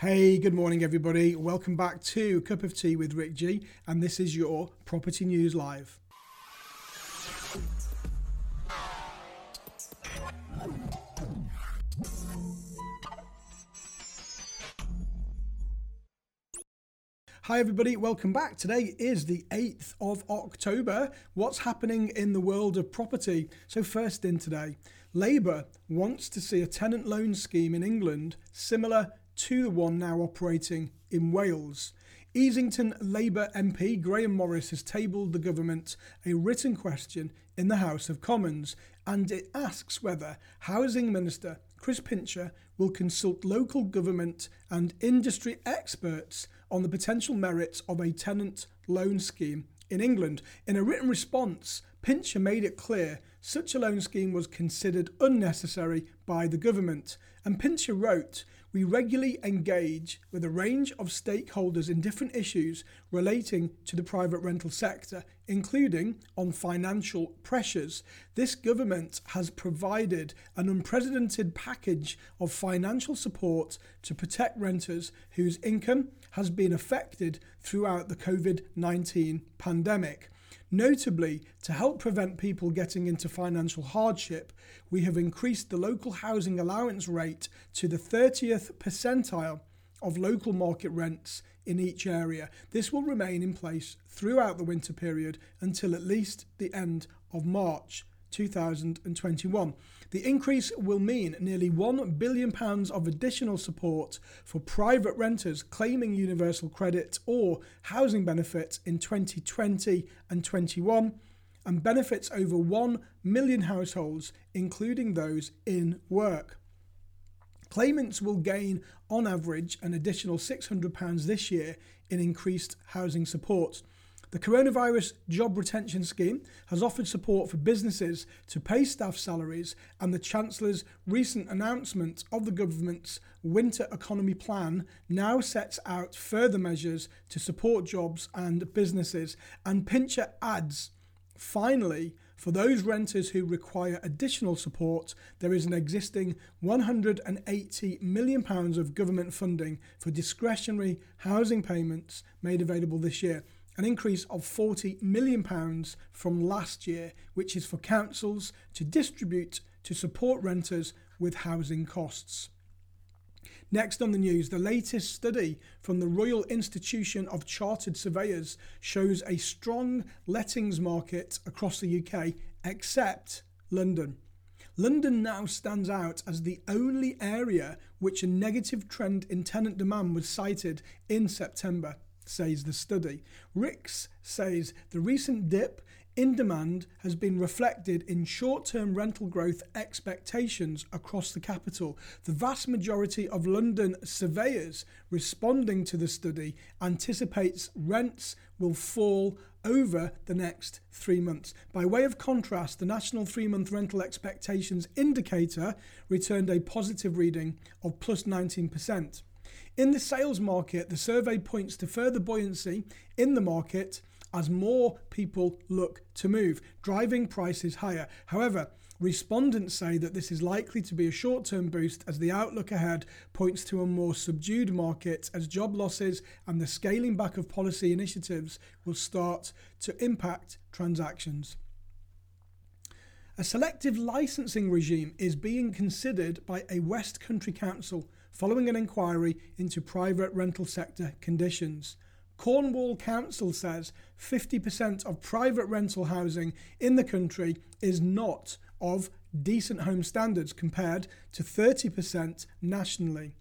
Hey, good morning, everybody. Welcome back to Cup of Tea with Rick G, and this is your Property News Live. Hi, everybody. Welcome back. Today is the 8th of October. What's happening in the world of property? So, first in today, Labour wants to see a tenant loan scheme in England similar to the one now operating in Wales. Easington Labour MP Graham Morris has tabled the government a written question in the House of Commons and it asks whether Housing Minister Chris Pincher will consult local government and industry experts on the potential merits of a tenant loan scheme in England. In a written response, Pincher made it clear such a loan scheme was considered unnecessary by the government. And Pincher wrote, We regularly engage with a range of stakeholders in different issues relating to the private rental sector, including on financial pressures. This government has provided an unprecedented package of financial support to protect renters whose income has been affected throughout the COVID 19 pandemic. Notably, to help prevent people getting into financial hardship, we have increased the local housing allowance rate to the 30th percentile of local market rents in each area. This will remain in place throughout the winter period until at least the end of March 2021. The increase will mean nearly £1 billion of additional support for private renters claiming universal credit or housing benefits in 2020 and 21 and benefits over 1 million households, including those in work. Claimants will gain, on average, an additional £600 this year in increased housing support. The Coronavirus Job Retention Scheme has offered support for businesses to pay staff salaries, and the Chancellor's recent announcement of the government's winter economy plan now sets out further measures to support jobs and businesses. And Pincher adds, finally, for those renters who require additional support, there is an existing £180 million of government funding for discretionary housing payments made available this year an increase of £40 million from last year, which is for councils to distribute to support renters with housing costs. Next on the news, the latest study from the Royal Institution of Chartered Surveyors shows a strong lettings market across the UK, except London. London now stands out as the only area which a negative trend in tenant demand was cited in September says the study. RICS says the recent dip in demand has been reflected in short term rental growth expectations across the capital. The vast majority of London surveyors responding to the study anticipates rents will fall over the next three months. By way of contrast, the National Three Month Rental Expectations Indicator returned a positive reading of plus 19%. In the sales market, the survey points to further buoyancy in the market as more people look to move, driving prices higher. However, respondents say that this is likely to be a short term boost as the outlook ahead points to a more subdued market as job losses and the scaling back of policy initiatives will start to impact transactions. A selective licensing regime is being considered by a West Country council following an inquiry into private rental sector conditions. Cornwall Council says 50% of private rental housing in the country is not of decent home standards compared to 30% nationally.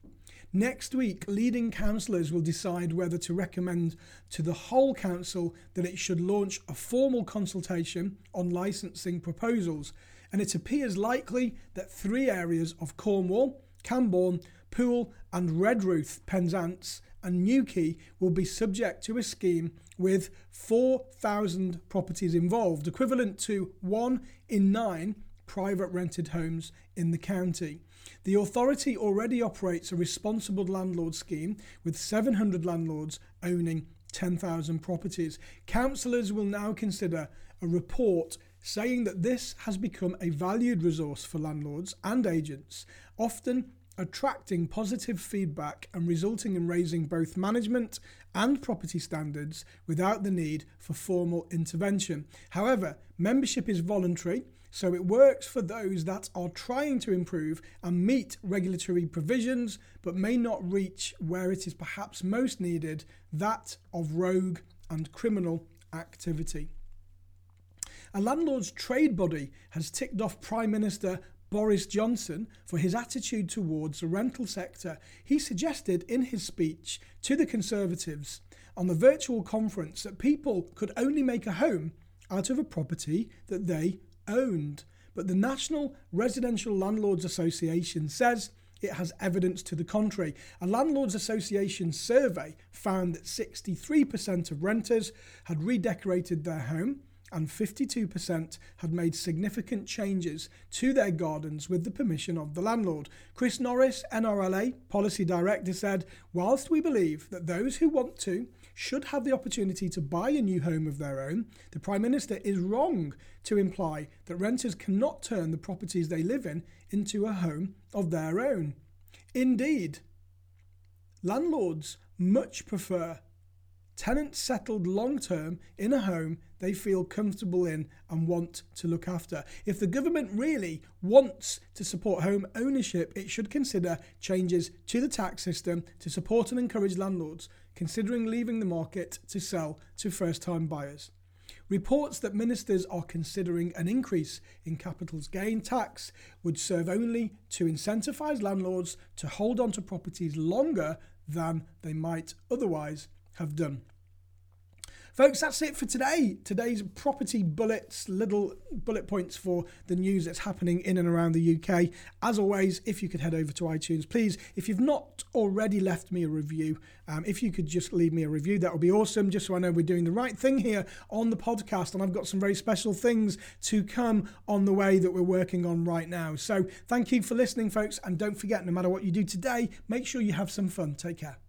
Next week, leading councillors will decide whether to recommend to the whole council that it should launch a formal consultation on licensing proposals. And it appears likely that three areas of Cornwall, Camborne, Pool and Redruth Penzance and Newquay will be subject to a scheme with 4,000 properties involved, equivalent to one in nine private rented homes in the county. The authority already operates a responsible landlord scheme with 700 landlords owning 10,000 properties. Councillors will now consider a report saying that this has become a valued resource for landlords and agents, often attracting positive feedback and resulting in raising both management and property standards without the need for formal intervention. However, membership is voluntary, so it works for those that are trying to improve and meet regulatory provisions but may not reach where it is perhaps most needed that of rogue and criminal activity. A landlord's trade body has ticked off Prime Minister Boris Johnson for his attitude towards the rental sector. He suggested in his speech to the Conservatives on the virtual conference that people could only make a home out of a property that they owned. But the National Residential Landlords Association says it has evidence to the contrary. A Landlords Association survey found that 63% of renters had redecorated their home and 52% had made significant changes to their gardens with the permission of the landlord. Chris Norris, NRLA Policy Director, said Whilst we believe that those who want to should have the opportunity to buy a new home of their own, the Prime Minister is wrong to imply that renters cannot turn the properties they live in into a home of their own. Indeed, landlords much prefer tenants settled long term in a home they feel comfortable in and want to look after. If the government really wants to support home ownership, it should consider changes to the tax system to support and encourage landlords considering leaving the market to sell to first time buyers. Reports that ministers are considering an increase in capital's gain tax would serve only to incentivise landlords to hold on to properties longer than they might otherwise have done. Folks, that's it for today. Today's property bullets, little bullet points for the news that's happening in and around the UK. As always, if you could head over to iTunes, please, if you've not already left me a review, um, if you could just leave me a review, that would be awesome, just so I know we're doing the right thing here on the podcast. And I've got some very special things to come on the way that we're working on right now. So thank you for listening, folks. And don't forget, no matter what you do today, make sure you have some fun. Take care.